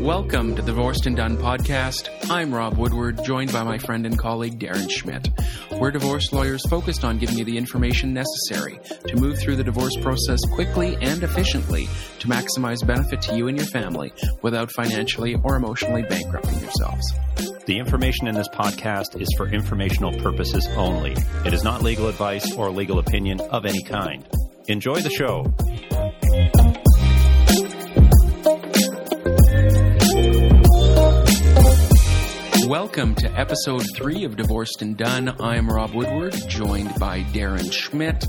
Welcome to the Divorced and Done podcast. I'm Rob Woodward, joined by my friend and colleague Darren Schmidt. We're divorce lawyers focused on giving you the information necessary to move through the divorce process quickly and efficiently to maximize benefit to you and your family without financially or emotionally bankrupting yourselves. The information in this podcast is for informational purposes only. It is not legal advice or legal opinion of any kind. Enjoy the show. Welcome to episode three of Divorced and Done. I'm Rob Woodward, joined by Darren Schmidt.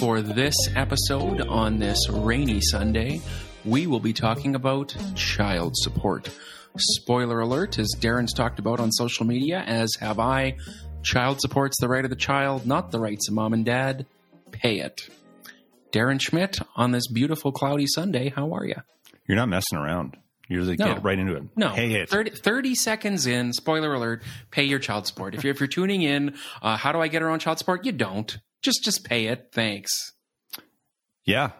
For this episode on this rainy Sunday, we will be talking about child support. Spoiler alert, as Darren's talked about on social media, as have I, child support's the right of the child, not the rights of mom and dad. Pay it. Darren Schmidt on this beautiful cloudy Sunday, how are you? You're not messing around. You're like, No. get right into it. No, Pay it. 30, 30 seconds in, spoiler alert, pay your child support. If you're, if you're tuning in, uh, how do I get around child support? You don't. Just just pay it. Thanks. Yeah.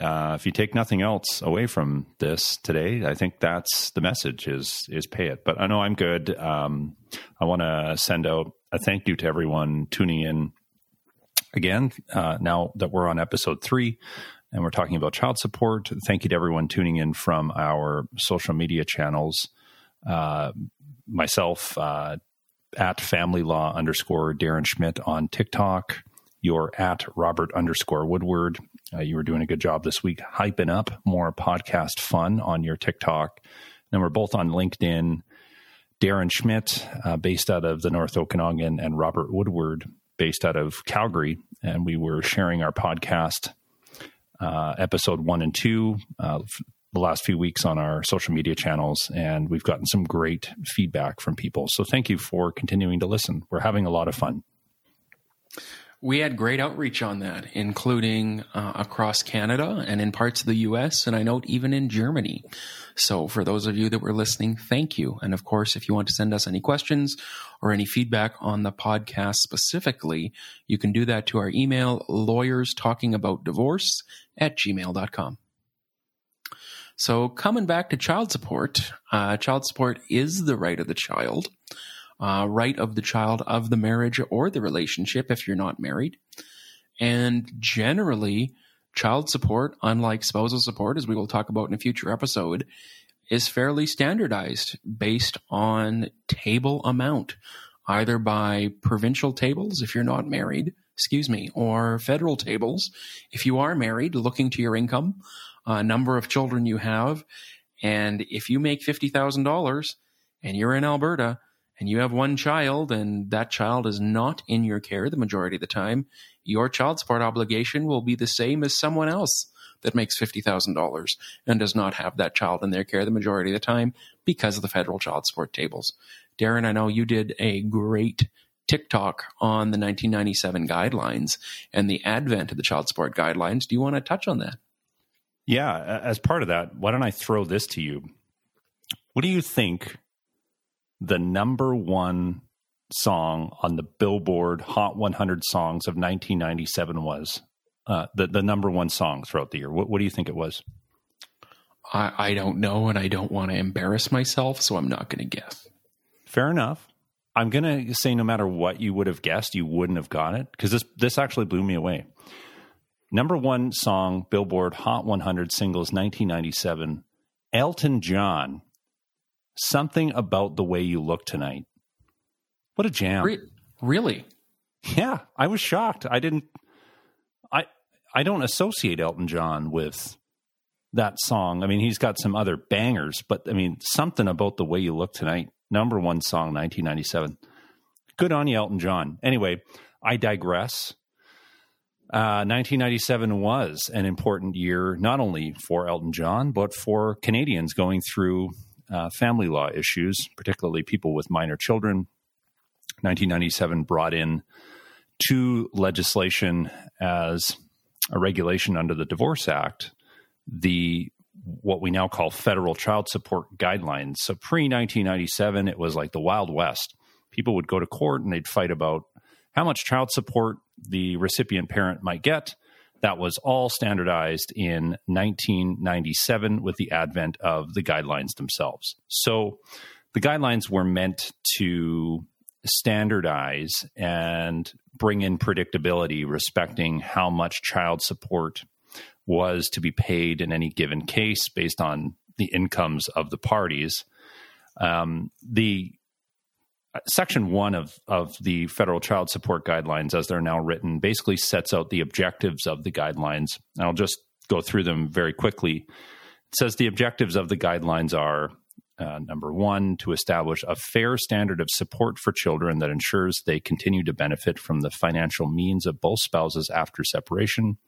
Uh, if you take nothing else away from this today, I think that's the message is is pay it. But I know I'm good. Um, I want to send out a thank you to everyone tuning in again. Uh, now that we're on episode three and we're talking about child support, thank you to everyone tuning in from our social media channels. Uh, myself uh, at family law underscore Darren Schmidt on TikTok. You're at Robert underscore Woodward. Uh, you were doing a good job this week hyping up more podcast fun on your TikTok. And we're both on LinkedIn. Darren Schmidt, uh, based out of the North Okanagan, and Robert Woodward, based out of Calgary. And we were sharing our podcast uh, episode one and two uh, the last few weeks on our social media channels. And we've gotten some great feedback from people. So thank you for continuing to listen. We're having a lot of fun. We had great outreach on that, including uh, across Canada and in parts of the US, and I note even in Germany. So, for those of you that were listening, thank you. And of course, if you want to send us any questions or any feedback on the podcast specifically, you can do that to our email, lawyers talking about divorce at gmail.com. So, coming back to child support, uh, child support is the right of the child uh, right of the child of the marriage or the relationship if you're not married. And generally, child support, unlike spousal support, as we will talk about in a future episode, is fairly standardized based on table amount, either by provincial tables if you're not married, excuse me, or federal tables if you are married, looking to your income, uh, number of children you have. And if you make $50,000 and you're in Alberta, and you have one child and that child is not in your care the majority of the time, your child support obligation will be the same as someone else that makes $50,000 and does not have that child in their care the majority of the time because of the federal child support tables. Darren, I know you did a great TikTok on the 1997 guidelines and the advent of the child support guidelines. Do you want to touch on that? Yeah, as part of that, why don't I throw this to you? What do you think the number one song on the Billboard Hot 100 songs of 1997 was? Uh, the the number one song throughout the year. What, what do you think it was? I, I don't know, and I don't want to embarrass myself, so I'm not going to guess. Fair enough. I'm going to say no matter what you would have guessed, you wouldn't have got it because this this actually blew me away. Number one song, Billboard Hot 100 singles, 1997. Elton John. Something about the way you look tonight. What a jam! Re- really? Yeah, I was shocked. I didn't. I I don't associate Elton John with that song. I mean, he's got some other bangers, but I mean, something about the way you look tonight. Number one song, 1997. Good on you, Elton John. Anyway, I digress. Uh, 1997 was an important year, not only for Elton John, but for Canadians going through uh, family law issues, particularly people with minor children. 1997 brought in two legislation as a regulation under the Divorce Act, the what we now call federal child support guidelines. So pre 1997, it was like the Wild West. People would go to court and they'd fight about how much child support the recipient parent might get. That was all standardized in 1997 with the advent of the guidelines themselves. So the guidelines were meant to standardize and bring in predictability respecting how much child support was to be paid in any given case based on the incomes of the parties. Um, the section one of, of the federal child support guidelines, as they're now written, basically sets out the objectives of the guidelines. And I'll just go through them very quickly. It says the objectives of the guidelines are uh, number one, to establish a fair standard of support for children that ensures they continue to benefit from the financial means of both spouses after separation.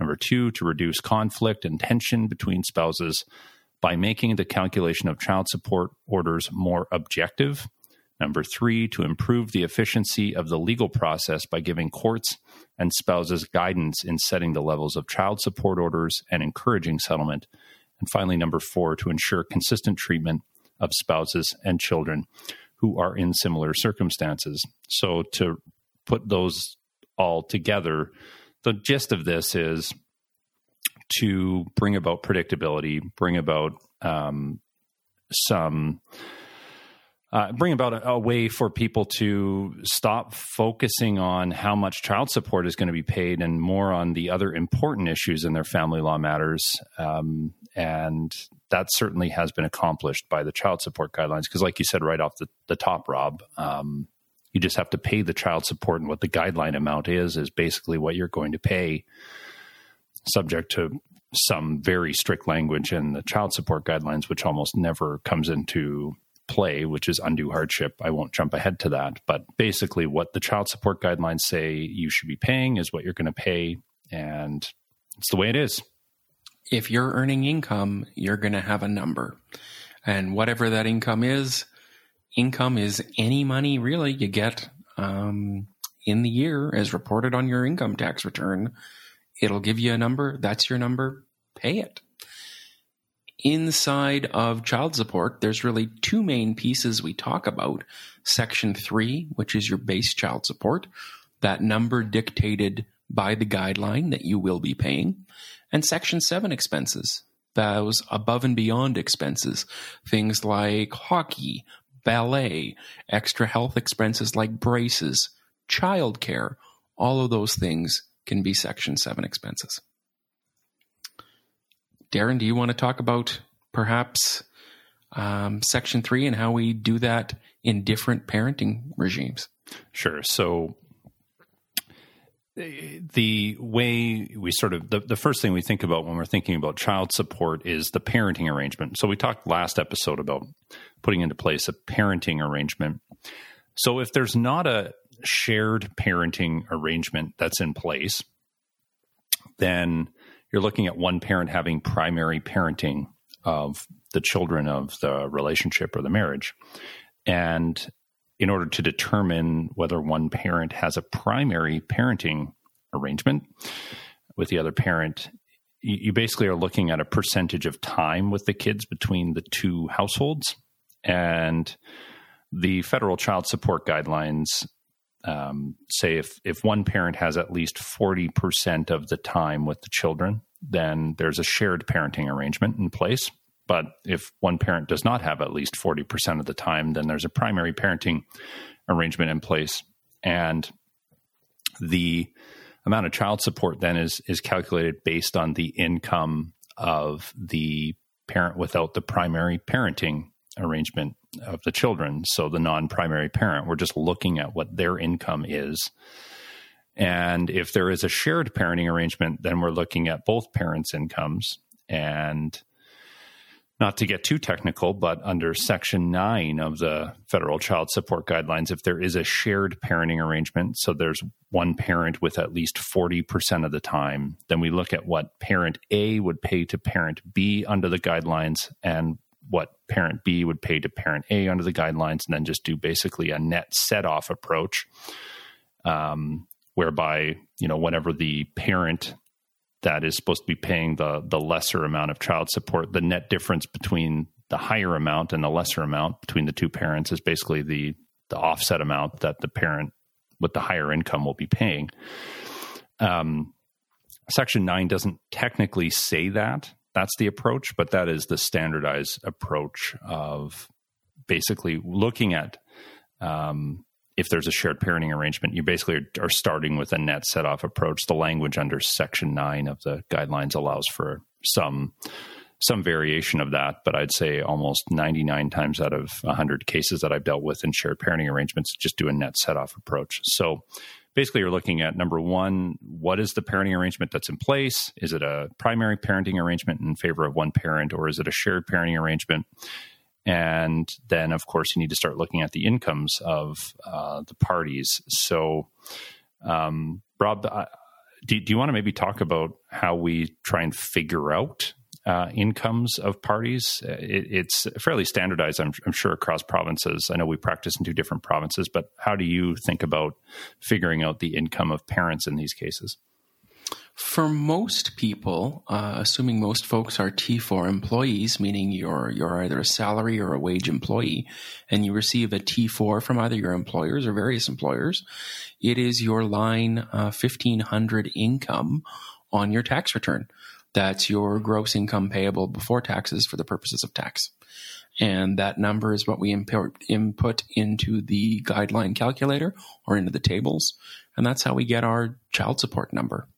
Number two, to reduce conflict and tension between spouses by making the calculation of child support orders more objective Number three, to improve the efficiency of the legal process by giving courts and spouses guidance in setting the levels of child support orders and encouraging settlement. And finally, number four, to ensure consistent treatment of spouses and children who are in similar circumstances. So, to put those all together, the gist of this is to bring about predictability, bring about um, some uh, bring about a, a, way for people to stop focusing on how much child support is going to be paid and more on the other important issues in their family law matters. Um, and that certainly has been accomplished by the child support guidelines. Because, like you said right off the, the top, Rob, um, you just have to pay the child support, and what the guideline amount is, is basically what you're going to pay, subject to some very strict language in the child support guidelines, which almost never comes into play, which is undue hardship. I won't jump ahead to that. But basically, what the child support guidelines say you should be paying is what you're going to pay. And it's the way it is. If you're earning income, you're going to have a number. And whatever that income is, income is any money really you get um, in the year as reported on your income tax return. It'll give you a number. That's your number. Pay it inside of child support, there's really two main pieces we talk about. Section three, which is your base child support, that number dictated by the guideline that you will be paying, and section seven expenses, those above and beyond expenses, things like hockey, ballet, extra health expenses like braces, childcare, all of those things can be section seven expenses. Darren, do you want to talk about perhaps um, Section 3 and how we do that in different parenting regimes? Sure. So, the way we sort of the, the first thing we think about when we're thinking about child support is the parenting arrangement. So we talked last episode about putting into place a parenting arrangement. So if there's not a shared parenting arrangement that's in place, then you're looking at one parent having primary parenting of the children of the relationship or the marriage. And in order to determine whether one parent has a primary parenting arrangement with the other parent, you basically are looking at a percentage of time with the kids between the two households. And the federal child support guidelines um, say if if one parent has at least 40% of the time with the children then there's a shared parenting arrangement in place. But if one parent does not have at least 40% of the time then there's a primary parenting arrangement in place. And the amount of child support then is is calculated based on the income of the parent without the primary parenting arrangement of the children. So the non primary parent, we're just looking at what their income is. And if there is a shared parenting arrangement, then we're looking at both parents' incomes. And not to get too technical, but under Section 9 of the Federal Child Support Guidelines, if there is a shared parenting arrangement, so there's one parent with at least 40% of the time, then we look at what parent A would pay to parent B under the guidelines and what parent B would pay to parent A under the guidelines, and then just do basically a net set off approach, um, whereby you know whenever the parent that is supposed to be paying the the lesser amount of child support, the net difference between the higher amount and the lesser amount between the two parents is basically the the offset amount that the parent with the higher income will be paying. Um, Section 9 doesn't technically say that. That's the approach, but that is the standardized approach of basically looking at um, if there's a shared parenting arrangement, you basically are, are starting with a net set off approach. The language under Section 9 of the guidelines allows for some some variation of that, but I'd say almost 99 times out of 100 cases that I've dealt with in shared parenting arrangements just do a net set off approach. So basically, you're looking at number one, what is the parenting arrangement that's in place? Is it a primary parenting arrangement in favor of one parent, or is it a shared parenting arrangement? And then, of course, you need to start looking at the incomes of uh, the parties. So, um, Rob, uh, do, do, you want to maybe talk about how we try and figure out uh, incomes of parties? It, it's fairly standardized, I'm, I'm, sure, across provinces. I know we practice in two different provinces, but how do you think about figuring out the income of parents in these cases? For most people, uh, assuming most folks are T4 employees, meaning you're you're either a salary or a wage employee, and you receive a T4 from either your employers or various employers, it is your line uh, 1500 income on your tax return. That's your gross income payable before taxes for the purposes of tax. And that number is what we input, into the guideline calculator or into the tables. And that's how we get our child support number.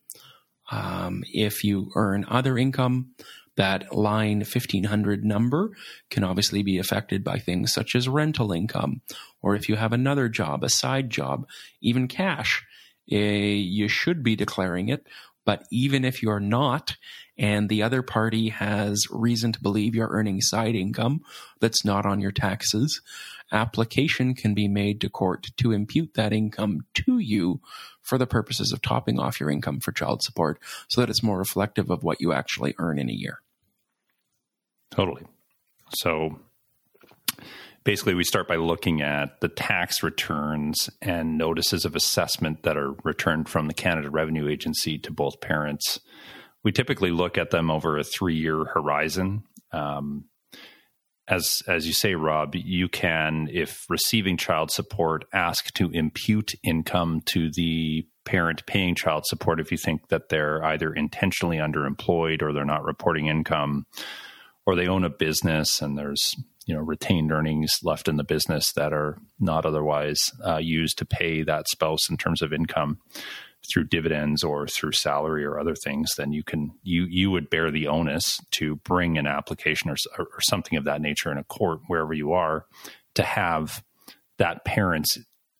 Um, if you earn other income, that line 1500 number can obviously be affected by things such as rental income, or if you have another job, a side job, even cash. Uh, you should be declaring it, but even if you're not, and the other party has reason to believe you're earning side income that's not on your taxes, application can be made to court to impute that income to you for the purposes of topping off your income for child support so that it's more reflective of what you actually earn in a year. Totally. So basically, we start by looking at the tax returns and notices of assessment that are returned from the Canada Revenue Agency to both parents. We typically look at them over a three year horizon. Um, as as you say, Rob, you can, if receiving child support, ask to impute income to the parent paying child support if you think that they're either intentionally underemployed or they're not reporting income, or they own a business and there's you know retained earnings left in the business that are not otherwise uh, used to pay that spouse in terms of income through dividends or through salary or other things, then you can you you would bear the onus to bring an application or, or something of that nature in a court wherever you are to have that parent's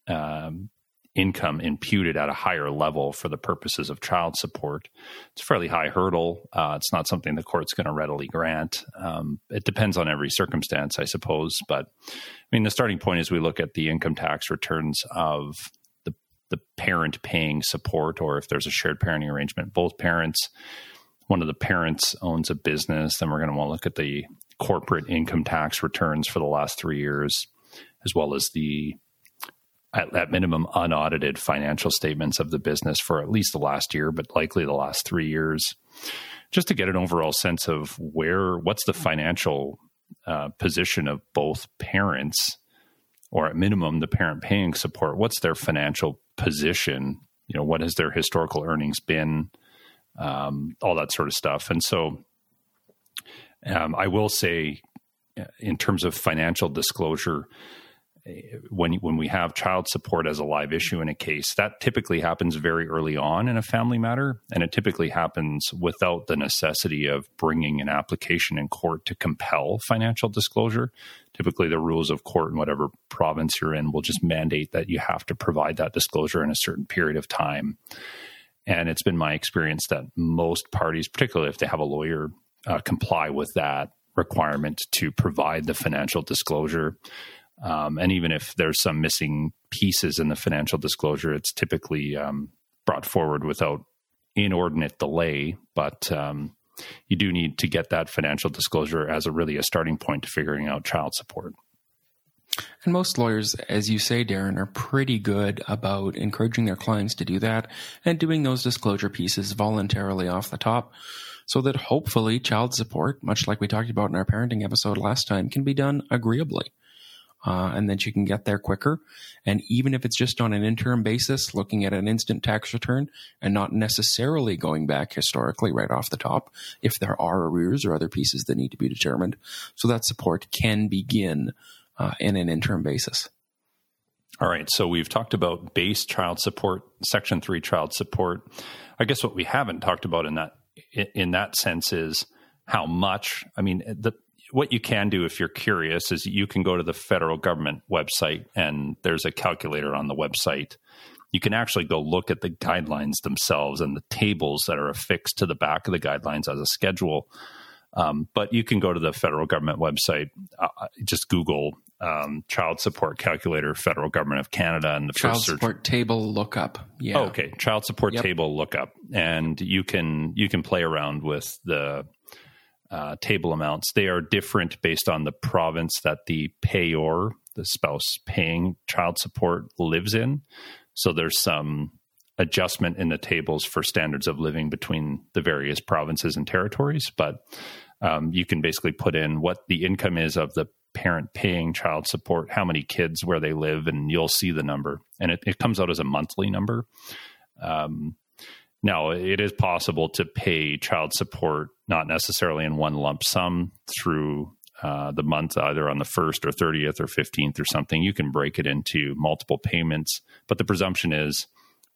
um, income imputed at a higher level for the purposes of child support. It's a fairly high hurdle. Uh, it's not something the court's going to readily grant. Um, it depends on every circumstance, I suppose. But I mean, the starting point is we look at the income tax returns of the parent paying support or if there's a shared parenting arrangement, both parents, one of the parents owns a business, then we're going to want to look at the corporate income tax returns for the last three years, as well as the at, at, minimum unaudited financial statements of the business for at least the last year, but likely the last three years, just to get an overall sense of where what's the financial uh, position of both parents, or at minimum the parent paying support. What's their financial position, you know, what has their historical earnings been, um, all that sort of stuff. And so um, I will say, uh, in terms of financial disclosure, when when we have child support as a live issue in a case, that typically happens very early on in a family matter, and it typically happens without the necessity of bringing an application in court to compel financial disclosure. Typically, the rules of court in whatever province you're in will just mandate that you have to provide that disclosure in a certain period of time. And it's been my experience that most parties, particularly if they have a lawyer, uh, comply with that requirement to provide the financial disclosure um, and even if there's some missing pieces in the financial disclosure, it's typically um, brought forward without inordinate delay. But um, you do need to get that financial disclosure as a really a starting point to figuring out child support. And most lawyers, as you say, Darren, are pretty good about encouraging their clients to do that and doing those disclosure pieces voluntarily off the top so that hopefully child support, much like we talked about in our parenting episode last time, can be done agreeably. Uh, and then you can get there quicker. And even if it's just on an interim basis, looking at an instant tax return and not necessarily going back historically right off the top, if there are arrears or other pieces that need to be determined. So that support can begin uh, in an interim basis. All right. So we've talked about base child support, Section 3 child support. I guess what we haven't talked about in that in that sense is how much. I mean, the what you can do if you're curious is you can go to the federal government website and there's a calculator on the website. You can actually go look at the guidelines themselves and the tables that are affixed to the back of the guidelines as a schedule. Um, but you can go to the federal government website, uh, uh just Google um, child support calculator, federal government of Canada, and the child first support search. table lookup. Yeah. Oh, okay, child support yep. table lookup, and you can you can play around with the uh, table amounts. They are different based on the province that the payor, the spouse paying child support, lives in. So there's some adjustment in the tables for standards of living between the various provinces and territories. But um, you can basically put in what the income is of the parent paying child support, how many kids, where they live, and you'll see the number. And it, it comes out as a monthly number. Um, now, it is possible to pay child support not necessarily in one lump sum through uh, the month, either on the 1st or 30th or 15th or something. You can break it into multiple payments, but the presumption is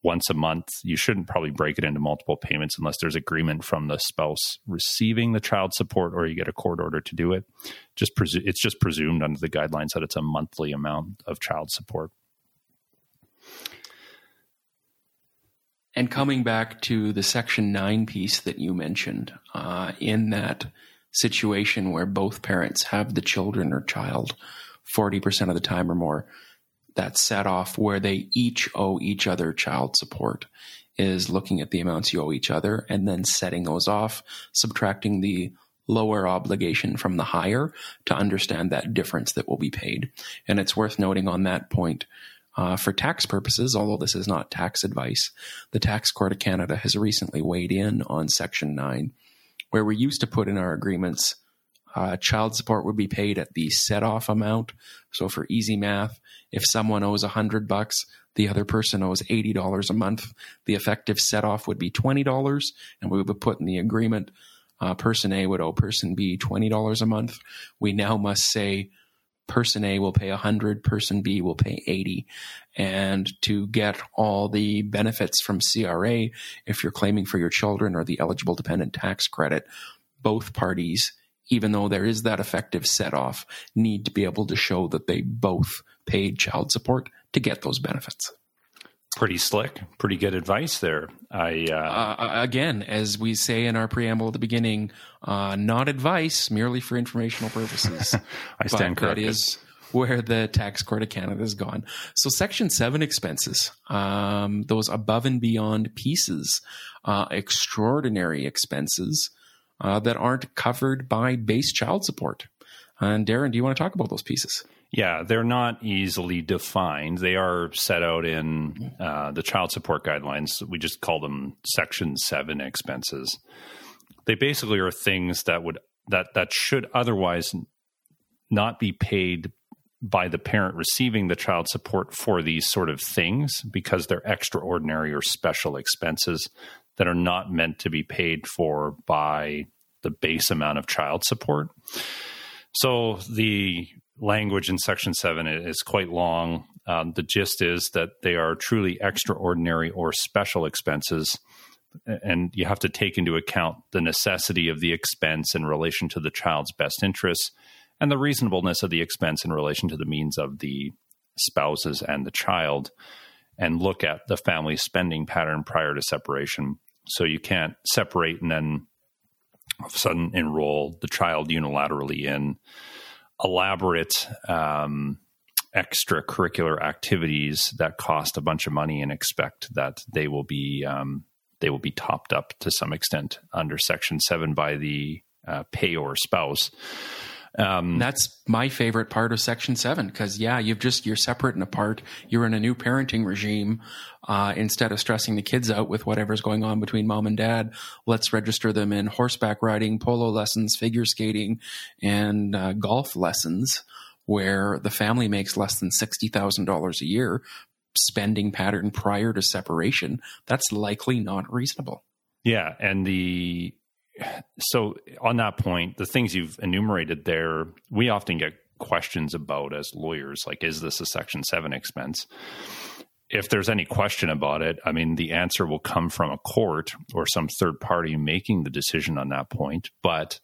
once a month. You shouldn't probably break it into multiple payments unless there's agreement from the spouse receiving the child support or you get a court order to do it. Just presu- it's just presumed under the guidelines that it's a monthly amount of child support. And coming back to the Section 9 piece that you mentioned, uh, in that situation where both parents have the children or child 40% of the time or more, that set off where they each owe each other child support is looking at the amounts you owe each other and then setting those off, subtracting the lower obligation from the higher to understand that difference that will be paid. And it's worth noting on that point uh, for tax purposes, although this is not tax advice, the Tax Court of Canada has recently weighed in on Section 9, where we used to put in our agreements uh, child support would be paid at the set off amount. So for easy math, if someone owes 100 bucks, the other person owes $80 a month, the effective set off would be $20, and we would put in the agreement uh, person A would owe person B $20 a month. We now must say person A will pay 100, person B will pay 80. And to get all the benefits from CRA, if you're claiming for your children or the eligible dependent tax credit, both parties, even though there is that effective set off, need to be able to show that they both paid child support to get those benefits pretty slick, pretty good advice there. I uh, uh, again, as we say in our preamble at the beginning, uh, not advice, merely for informational purposes. I stand but corrected. That is where the tax court of Canada has gone. So, Section Seven expenses, um, those above and beyond pieces, uh, extraordinary expenses uh, that aren't covered by base child support. And Darren, do you want to talk about those pieces? Yeah, they're not easily defined. They are set out in uh, the child support guidelines. We just call them Section Seven expenses. They basically are things that would that that should otherwise not be paid by the parent receiving the child support for these sort of things because they're extraordinary or special expenses that are not meant to be paid for by the base amount of child support. So the language in Section 7 is quite long. Um, the gist is that they are truly extraordinary or special expenses, and you have to take into account the necessity of the expense in relation to the child's best interests and the reasonableness of the expense in relation to the means of the spouses and the child, and look at the family spending pattern prior to separation. So you can't separate and then all of a sudden enroll the child unilaterally in elaborate um, extracurricular activities that cost a bunch of money and expect that they will be um, they will be topped up to some extent under Section Seven by the uh, payor spouse. Um, That's my favorite part of Section Seven because yeah, you've just you're separate and apart. You're in a new parenting regime. Uh, instead of stressing the kids out with whatever's going on between mom and dad, let's register them in horseback riding, polo lessons, figure skating, and uh, golf lessons where the family makes less than $60,000 a year, spending pattern prior to separation, that's likely not reasonable. Yeah. And the, so on that point, the things you've enumerated there, we often get questions about as lawyers like, is this a Section 7 expense? If there's any question about it, I mean, the answer will come from a court or some third party making the decision on that point. But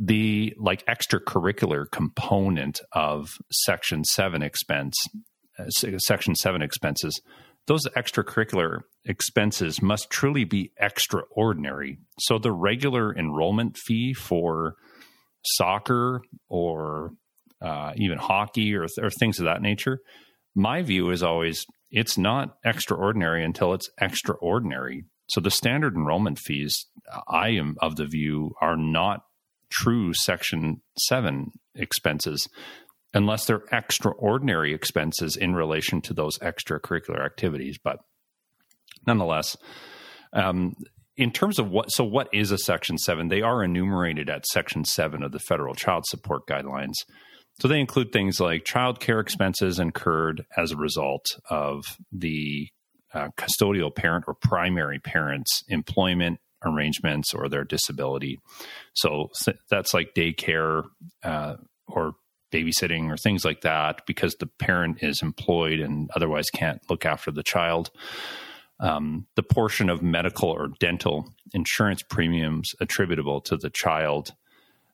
the like extracurricular component of Section 7 expense, uh, Section 7 expenses, those extracurricular expenses must truly be extraordinary. So the regular enrollment fee for soccer or uh, even hockey or, or things of that nature, my view is always it's not extraordinary until it's extraordinary. So the standard enrollment fees, I am of the view, are not true Section 7 expenses unless they're extraordinary expenses in relation to those extracurricular activities. But nonetheless, um, in terms of what, so what is a Section 7? They are enumerated at Section 7 of the Federal Child Support Guidelines. So they include things like child care expenses incurred as a result of the uh, custodial parent or primary parent's employment arrangements or their disability. So that's like daycare uh, or babysitting or things like that because the parent is employed and otherwise can't look after the child. Um, the portion of medical or dental insurance premiums attributable to the child.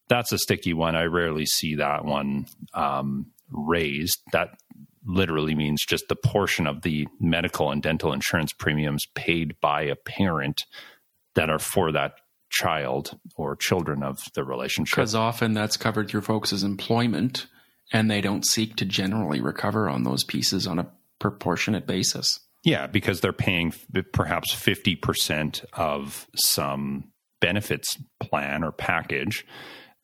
That's a sticky one. I rarely see that one um, raised. That literally means just the portion of the medical and dental insurance premiums paid by a parent that are for that child or children of the relationship. Because often that's covered through folks' employment, and they don't seek to generally recover on those pieces on a proportionate basis. Yeah, because they're paying perhaps 50% of some benefits plan or package.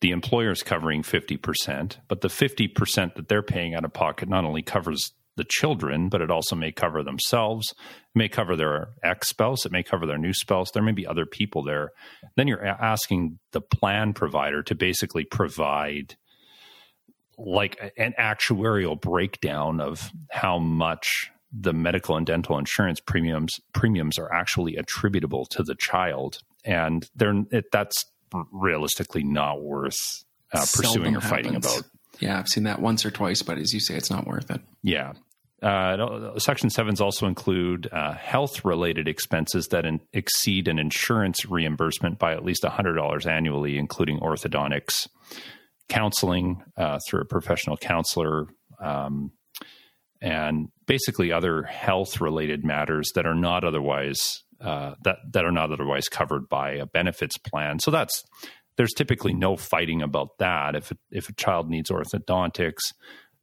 The employer is covering 50%, but the 50% that they're paying out of pocket not only covers the children, but it also may cover themselves. It may cover their ex spouse. It may cover their new spouse. There may be other people there. Then you're asking the plan provider to basically provide like an actuarial breakdown of how much the medical and dental insurance premiums premiums are actually attributable to the child, and they're it, that's realistically not worth uh, pursuing or fighting about. Yeah, I've seen that once or twice, but as you say, it's not worth it. Yeah. Uh, Section 7s also include uh, health related expenses that in, exceed an insurance reimbursement by at least $100 annually, including orthodontics, counseling uh, through a professional counselor, um, and basically other health related matters that are not otherwise. Uh, that that are not otherwise covered by a benefits plan. So that's there's typically no fighting about that. If if a child needs orthodontics,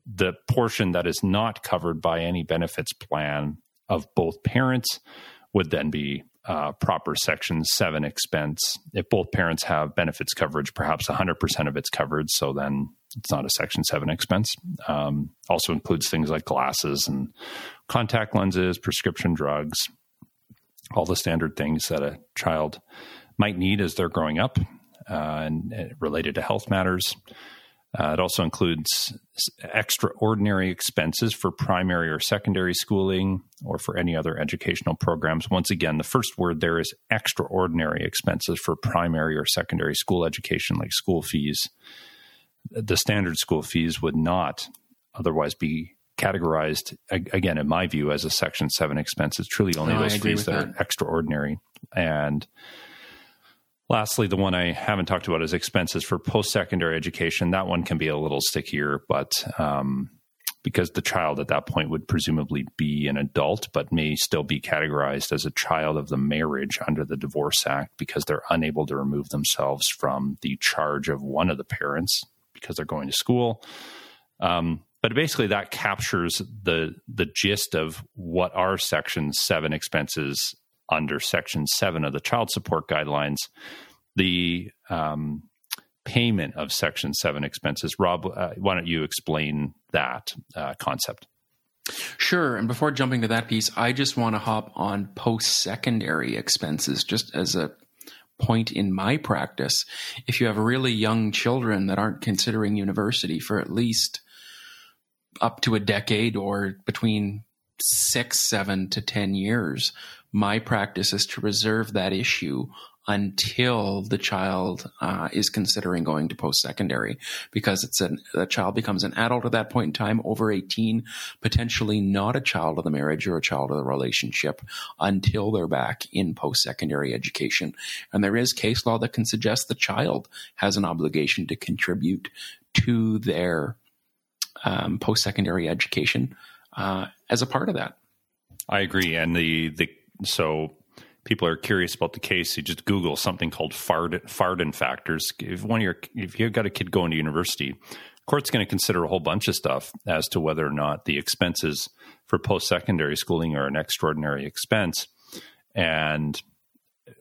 the portion that is not covered by any benefits plan of both parents would then be uh, proper Section 7 expense. If both parents have benefits coverage, perhaps 100% of it's covered. So then it's not a Section 7 expense. Um, also includes things like glasses and contact lenses, prescription drugs, all the standard things that a child might need as they're growing up uh, and, and related to health matters. Uh, it also includes extraordinary expenses for primary or secondary schooling or for any other educational programs. Once again, the first word there is extraordinary expenses for primary or secondary school education, like school fees. The standard school fees would not otherwise be categorized, again, in my view, as a Section 7 expense. It's truly only those fees that, that are extraordinary. And Lastly, the one I haven't talked about is expenses for post secondary education. That one can be a little stickier, but um, because the child at that point would presumably be an adult, but may still be categorized as a child of the marriage under the Divorce Act because they're unable to remove themselves from the charge of one of the parents because they're going to school. Um, but basically, that captures the the gist of what are Section Seven expenses under Section 7 of the Child Support Guidelines, the um, payment of Section 7 expenses. Rob, uh, why don't you explain that uh, concept? Sure. And before jumping to that piece, I just want to hop on post secondary expenses just as a point in my practice. If you have really young children that aren't considering university for at least up to a decade or between six, seven to 10 years, my practice is to reserve that issue until the child uh, is considering going to post secondary because it's an, child becomes an adult at that point in time over 18 potentially not a child of the marriage or a child of the relationship until they're back in post secondary education. And there is case law that can suggest the child has an obligation to contribute to their um, post secondary education uh, as a part of that. I agree. And the the so people are curious about the case, you just Google something called Farden factors. If one of your if you've got a kid going to university, court's going to consider a whole bunch of stuff as to whether or not the expenses for post secondary schooling are an extraordinary expense, and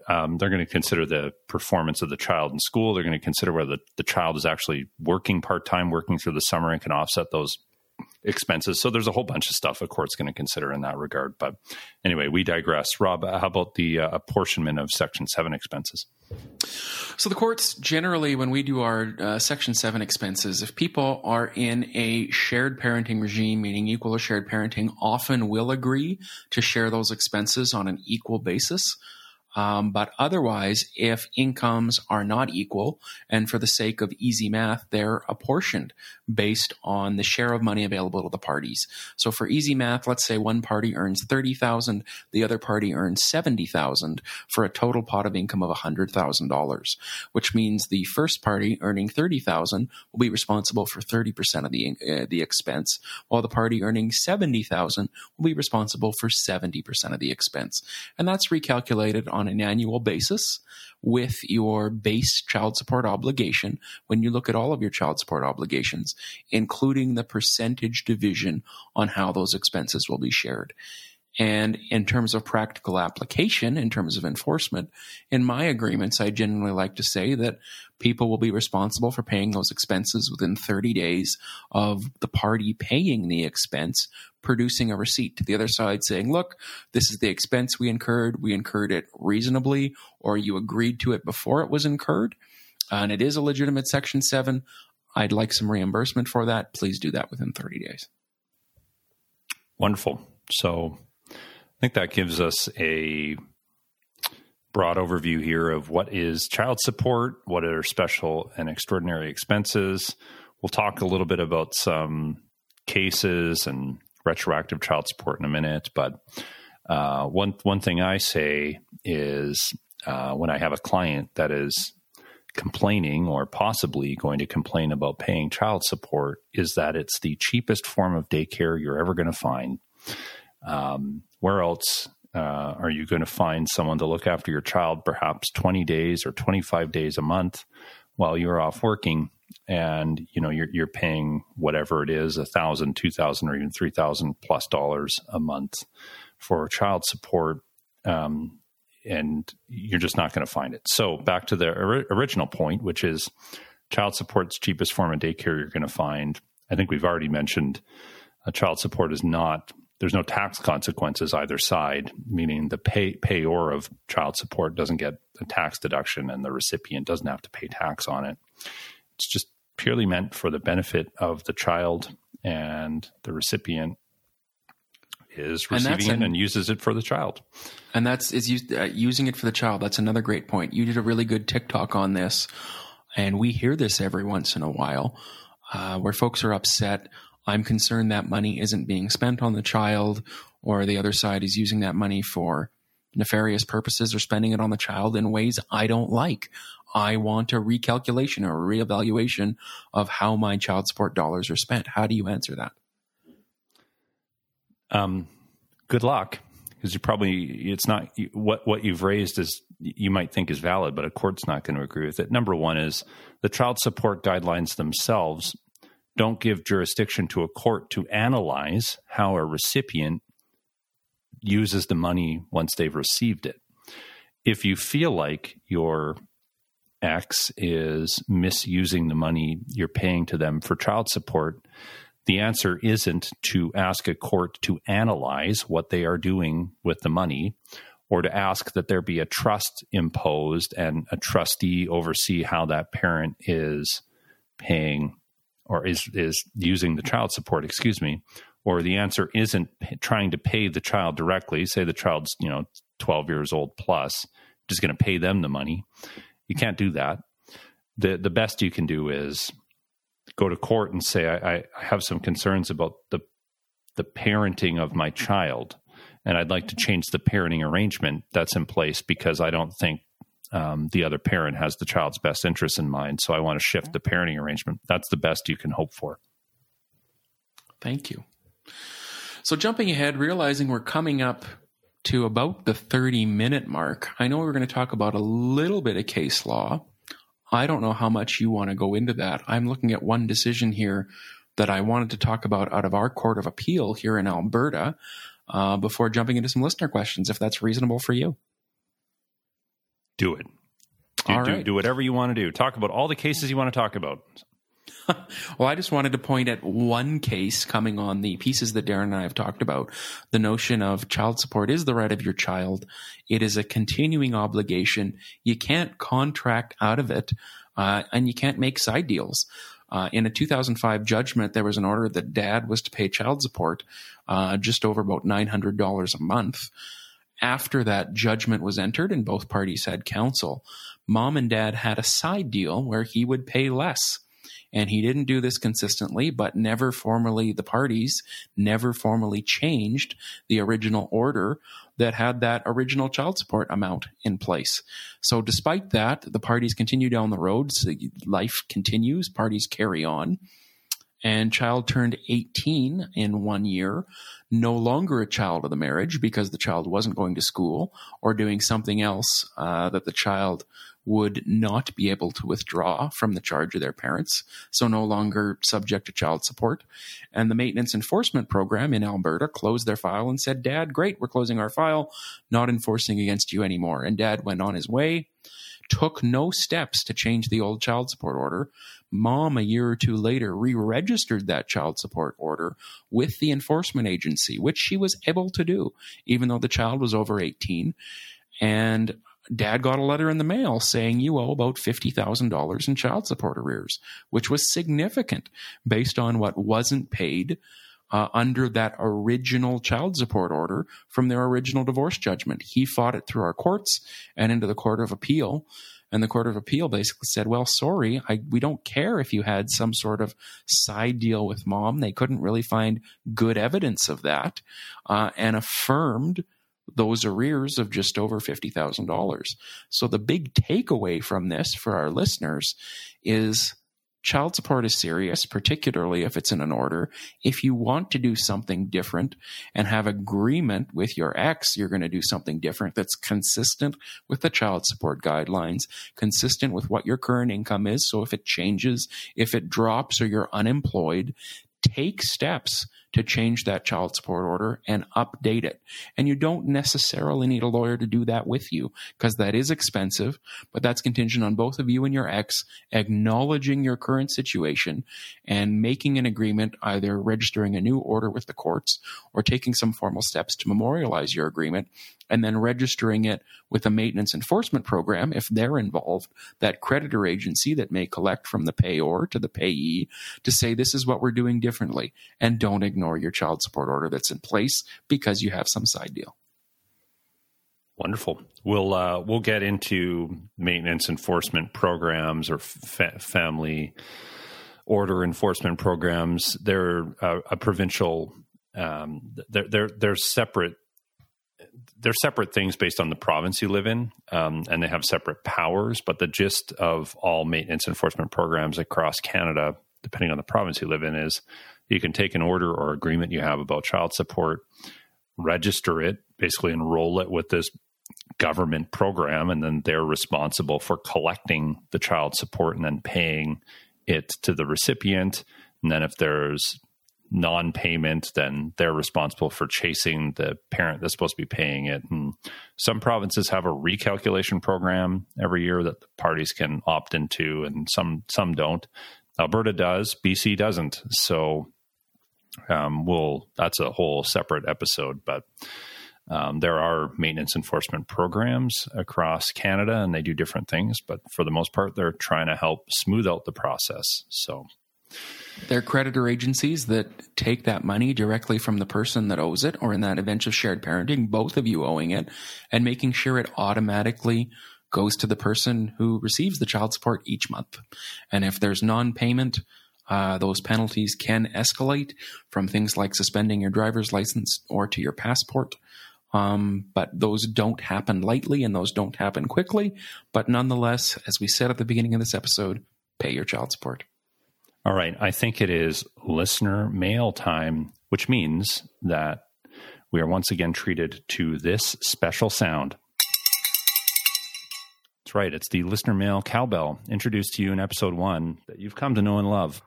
um, they're going to consider the performance of the child in school. They're going to consider whether the, the child is actually working part time, working through the summer, and can offset those expenses. So there's a whole bunch of stuff a court's going to consider in that regard. But anyway, we digress. Rob, how about the uh, apportionment of Section 7 expenses? So the courts generally, when we do our uh, Section 7 expenses, if people are in a shared parenting regime, meaning equal or shared parenting, often will agree to share those expenses on an equal basis. Um, but otherwise, if incomes are not equal, and for the sake of easy math, they're apportioned based on the share of money available to the parties. So for easy math, let's say one party earns 30,000, the other party earns 70,000 for a total pot of income of $100,000, which means the first party earning 30,000 will be responsible for 30% of the, uh, the expense, while the party earning 70,000 will be responsible for 70% of the expense. And that's recalculated on on an annual basis with your base child support obligation when you look at all of your child support obligations, including the percentage division on how those expenses will be shared. And in terms of practical application, in terms of enforcement, in my agreements, I generally like to say that people will be responsible for paying those expenses within 30 days of the party paying the expense producing a receipt to the other side saying, look, this is the expense we incurred. We incurred it reasonably, or you agreed to it before it was incurred. And it is a legitimate Section 7. I'd like some reimbursement for that. Please do that within 30 days. Wonderful. So think that gives us a broad overview here of what is child support, what are special and extraordinary expenses. We'll talk a little bit about some cases and retroactive child support in a minute, but uh, one one thing I say is uh, when I have a client that is complaining or possibly going to complain about paying child support, is that it's the cheapest form of daycare you're ever going to find. Um, where else uh, are you going to find someone to look after your child perhaps 20 days or 25 days a month while you're off working and you know you're you're paying whatever it is a thousand, two thousand, or even three thousand plus dollars a month for child support, um, and you're just not going to find it. So back to the or- original point, which is child support's cheapest form of daycare you're going to find. I think we've already mentioned uh, child support is not there's no tax consequences either side, meaning the pay payor of child support doesn't get a tax deduction and the recipient doesn't have to pay tax on it. It's just purely meant for the benefit of the child and the recipient is receiving it an, and uses it for the child. And that's is used, uh, using it for the child. That's another great point. You did a really good TikTok on this, and we hear this every once in a while, uh, where folks are upset. I'm concerned that money isn't being spent on the child, or the other side is using that money for nefarious purposes or spending it on the child in ways I don't like. I want a recalculation or a reevaluation of how my child support dollars are spent. How do you answer that? Um, good luck, because you probably it's not what what you've raised is you might think is valid, but a court's not going to agree with it. Number one is the child support guidelines themselves don't give jurisdiction to a court to analyze how a recipient uses the money once they've received it. If you feel like your ex is misusing the money you're paying to them for child support, the answer isn't to ask a court to analyze what they are doing with the money or to ask that there be a trust imposed and a trustee oversee how that parent is paying or is is using the child support, excuse me, or the answer isn't trying to pay the child directly, say the child's, you know, 12 years old plus, just going to pay them the money. You can't do that. The the best you can do is go to court and say I, I have some concerns about the the parenting of my child and I'd like to change the parenting arrangement that's in place because I don't think um, the other parent has the child's best interests in mind. So I want to shift the parenting arrangement. That's the best you can hope for. Thank you. So jumping ahead, realizing we're coming up to about the 30 minute mark, I know we're going to talk about a little bit of case law. I don't know how much you want to go into that. I'm looking at one decision here that I wanted to talk about out of our Court of Appeal here in Alberta uh, before jumping into some listener questions, if that's reasonable for you. Do it. Do, do, do whatever you want to do. Talk about all the cases you want to talk about. Well, I just wanted to point at one case coming on the pieces that Darren and I have talked about. The notion of child support is the right of your child. It is a continuing obligation. You can't contract out of it, uh, and you can't make side deals. Uh, in a 2005 judgment, there was an order that dad was to pay child support uh, just over about $900 a month. After that judgment was entered and both parties had counsel, mom and dad had a side deal where he would pay less. And he didn't do this consistently, but never formally, the parties never formally changed the original order that had that original child support amount in place. So, despite that, the parties continue down the road. So life continues, parties carry on. And child turned 18 in one year, no longer a child of the marriage because the child wasn't going to school or doing something else uh, that the child would not be able to withdraw from the charge of their parents, so no longer subject to child support. And the maintenance enforcement program in Alberta closed their file and said, Dad, great, we're closing our file, not enforcing against you anymore. And Dad went on his way, took no steps to change the old child support order. Mom, a year or two later, re registered that child support order with the enforcement agency, which she was able to do, even though the child was over 18. And dad got a letter in the mail saying you owe about $50,000 in child support arrears, which was significant based on what wasn't paid uh, under that original child support order from their original divorce judgment. He fought it through our courts and into the Court of Appeal. And the Court of Appeal basically said, well, sorry, I, we don't care if you had some sort of side deal with mom. They couldn't really find good evidence of that uh, and affirmed those arrears of just over $50,000. So the big takeaway from this for our listeners is child support is serious, particularly if it's in an order. If you want to do something different and have agreement with your ex, you're going to do something different that's consistent with the child support guidelines, consistent with what your current income is. So if it changes, if it drops or you're unemployed, take steps to change that child support order and update it. And you don't necessarily need a lawyer to do that with you because that is expensive, but that's contingent on both of you and your ex acknowledging your current situation and making an agreement, either registering a new order with the courts or taking some formal steps to memorialize your agreement and then registering it with a maintenance enforcement program if they're involved, that creditor agency that may collect from the payor to the payee to say this is what we're doing differently and don't ignore your child support order that's in place because you have some side deal. Wonderful. We'll uh, we'll get into maintenance enforcement programs or fa- family order enforcement programs. They're uh, a provincial. Um, they're they're they're separate they're separate things based on the province you live in, um, and they have separate powers. But the gist of all maintenance enforcement programs across Canada, depending on the province you live in, is you can take an order or agreement you have about child support, register it, basically enroll it with this government program, and then they're responsible for collecting the child support and then paying it to the recipient. And then if there's non payment, then they're responsible for chasing the parent that's supposed to be paying it. And some provinces have a recalculation program every year that the parties can opt into, and some some don't. Alberta does, BC doesn't. So um, we'll that's a whole separate episode, but um, there are maintenance enforcement programs across Canada, and they do different things. But for the most part, they're trying to help smooth out the process. So They're creditor agencies that take that money directly from the person that owes it, or in that event of shared parenting, both of you owing it, and making sure it automatically goes to the person who receives the child support each month. And if there's non payment, uh, those penalties can escalate from things like suspending your driver's license or to your passport. Um, but those don't happen lightly and those don't happen quickly. But nonetheless, as we said at the beginning of this episode, pay your child support. All right. I think it is listener mail time, which means that we are once again treated to this special sound. That's right. It's the listener mail cowbell introduced to you in episode one that you've come to know and love.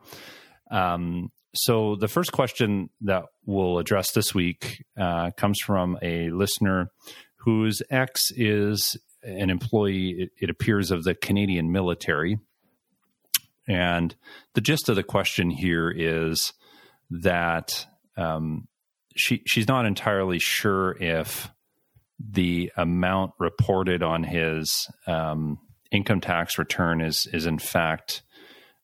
Um, so, the first question that we'll address this week uh, comes from a listener whose ex is an employee, it, it appears, of the Canadian military. And the gist of the question here is that um, she she's not entirely sure if the amount reported on his um, income tax return is is in fact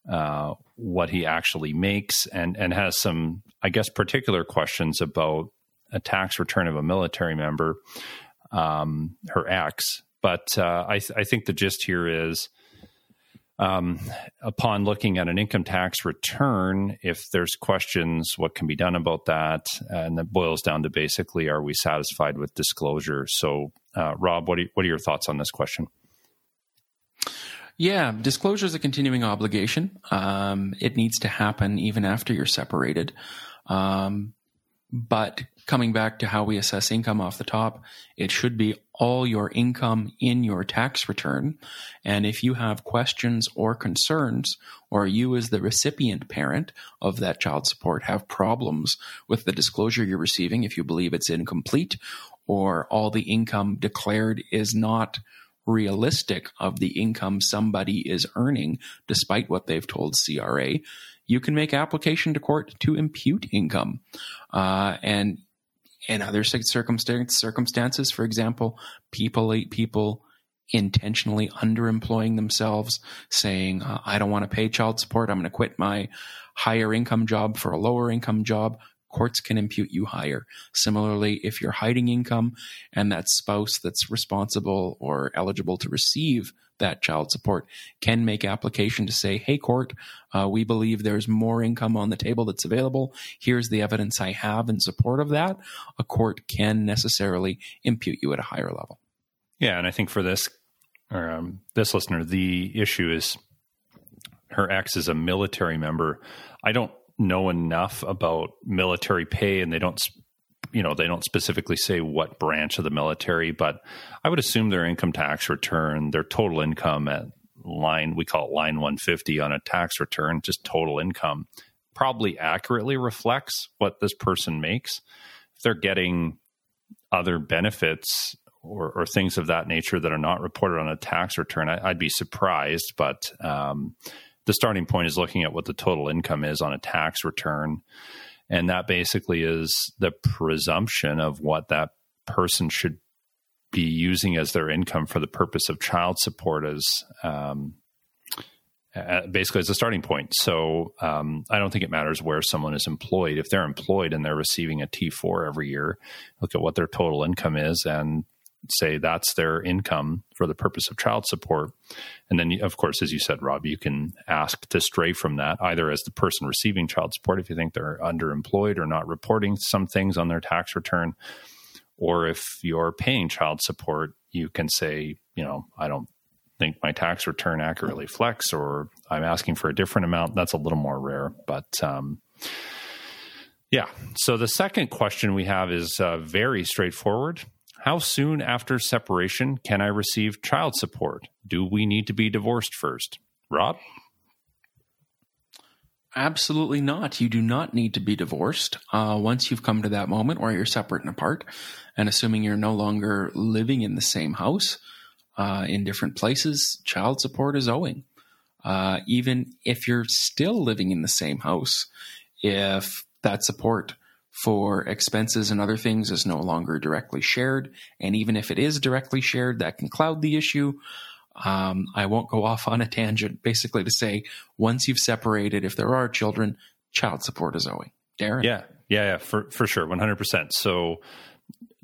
uh, what he actually makes, and and has some, I guess, particular questions about a tax return of a military member, um, her ex. But uh, I, th- I think the gist here is um, upon looking at an income tax return, if there's questions, what can be done about that? And that boils down to basically, are we satisfied with disclosure? So, uh, Rob, what are, what are your thoughts on this question? Yeah, disclosure is a continuing obligation. Um, it needs to happen even after you're separated. Um, but coming back to how we assess income off the top, it should be all your income in your tax return. And if you have questions or concerns, or you as the recipient parent of that child support have problems with the disclosure you're receiving, if you believe it's incomplete or all the income declared is not realistic of the income somebody is earning despite what they've told CRA, you can make application to court to impute income. Uh, and in other circumstance, circumstances, for example, people people intentionally underemploying themselves, saying, uh, I don't want to pay child support. I'm going to quit my higher income job for a lower income job. Courts can impute you higher. Similarly, if you're hiding income and that spouse that's responsible or eligible to receive that child support can make application to say, hey, court, uh, we believe there's more income on the table that's available. Here's the evidence I have in support of that. A court can necessarily impute you at a higher level. Yeah, and I think for this or, um, this listener, the issue is her ex is a military member. I don't know enough about military pay, and they don't you know they don't specifically say what branch of the military but i would assume their income tax return their total income at line we call it line 150 on a tax return just total income probably accurately reflects what this person makes. If they're getting other benefits or, or things of that nature that are not reported on a tax return I, would be surprised but um, the starting point is looking at what the total income is on a tax return and that basically is the presumption of what that person should be using as their income for the purpose of child support as um, basically as a starting point. So um, I don't think it matters where someone is employed. If they're employed and they're receiving a T4 every year, look at what their total income is and say that's their income for the purpose of child support. And then, of course, as you said, Rob, you can ask to stray from that either as the person receiving child support if you think they're underemployed or not reporting some things on their tax return, or if you're paying child support, you can say, you know, I don't think my tax return accurately flex, or I'm asking for a different amount. That's a little more rare, but. Um, yeah. So the second question we have is uh, very straightforward. How soon after separation can I receive child support? Do we need to be divorced first? Rob? Absolutely not. You do not need to be divorced. Uh, once you've come to that moment where you're separate and apart, and assuming you're no longer living in the same house, uh, in different places, child support is owing. Uh, even if you're still living in the same house, if that support for expenses and other things is no longer directly shared. And even if it is directly shared, that can cloud the issue. um, I won't go off on a tangent, basically to say once you've separated, if there are children, child support is owing. Darren? Yeah, yeah, yeah, for, for sure, 100%. So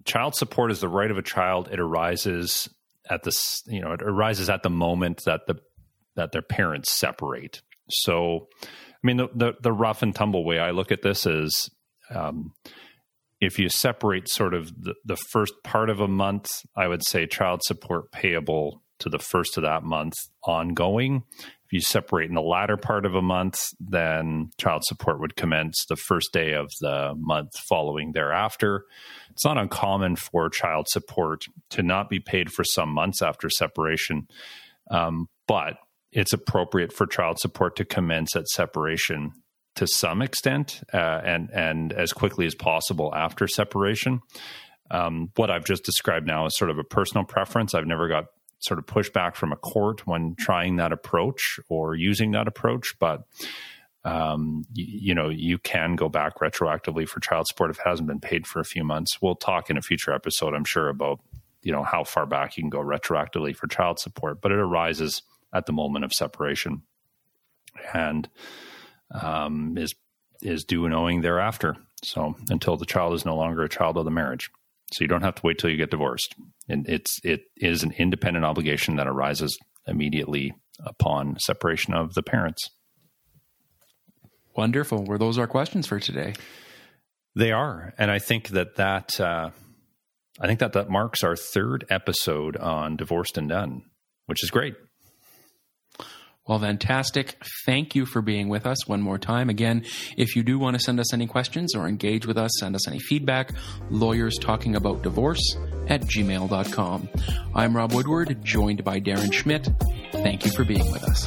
child support is the right of a child. It arises at this, you know, it arises at the moment that the that their parents separate. So, I mean, the the, the rough and tumble way I look at this is, um, if you separate sort of the, the first part of a month, I would say child support payable to the first of that month ongoing. If you separate in the latter part of a month, then child support would commence the first day of the month following thereafter. It's not uncommon for child support to not be paid for some months after separation, um, but it's appropriate for child support to commence at separation to some extent uh, and and as quickly as possible after separation. Um, what I've just described now is sort of a personal preference. I've never got sort of pushback from a court when trying that approach or using that approach, but um, you, you, know you can go back retroactively for child support if it hasn't been paid for a few months. We'll talk in a future episode, I'm sure, about you know how far back you can go retroactively for child support, but it arises at the moment of separation and um, is is due and owing thereafter. So until the child is no longer a child of the marriage. So you don't have to wait till you get divorced. And it's it is an independent obligation that arises immediately upon separation of the parents. Wonderful. Were those our questions for today? They are, and I think that that uh, I think that that marks our third episode on divorced and done, which is great. Well, fantastic. Thank you for being with us one more time. Again, if you do want to send us any questions or engage with us, send us any feedback, lawyers talking about divorce at gmail.com. I'm Rob Woodward, joined by Darren Schmidt. Thank you for being with us.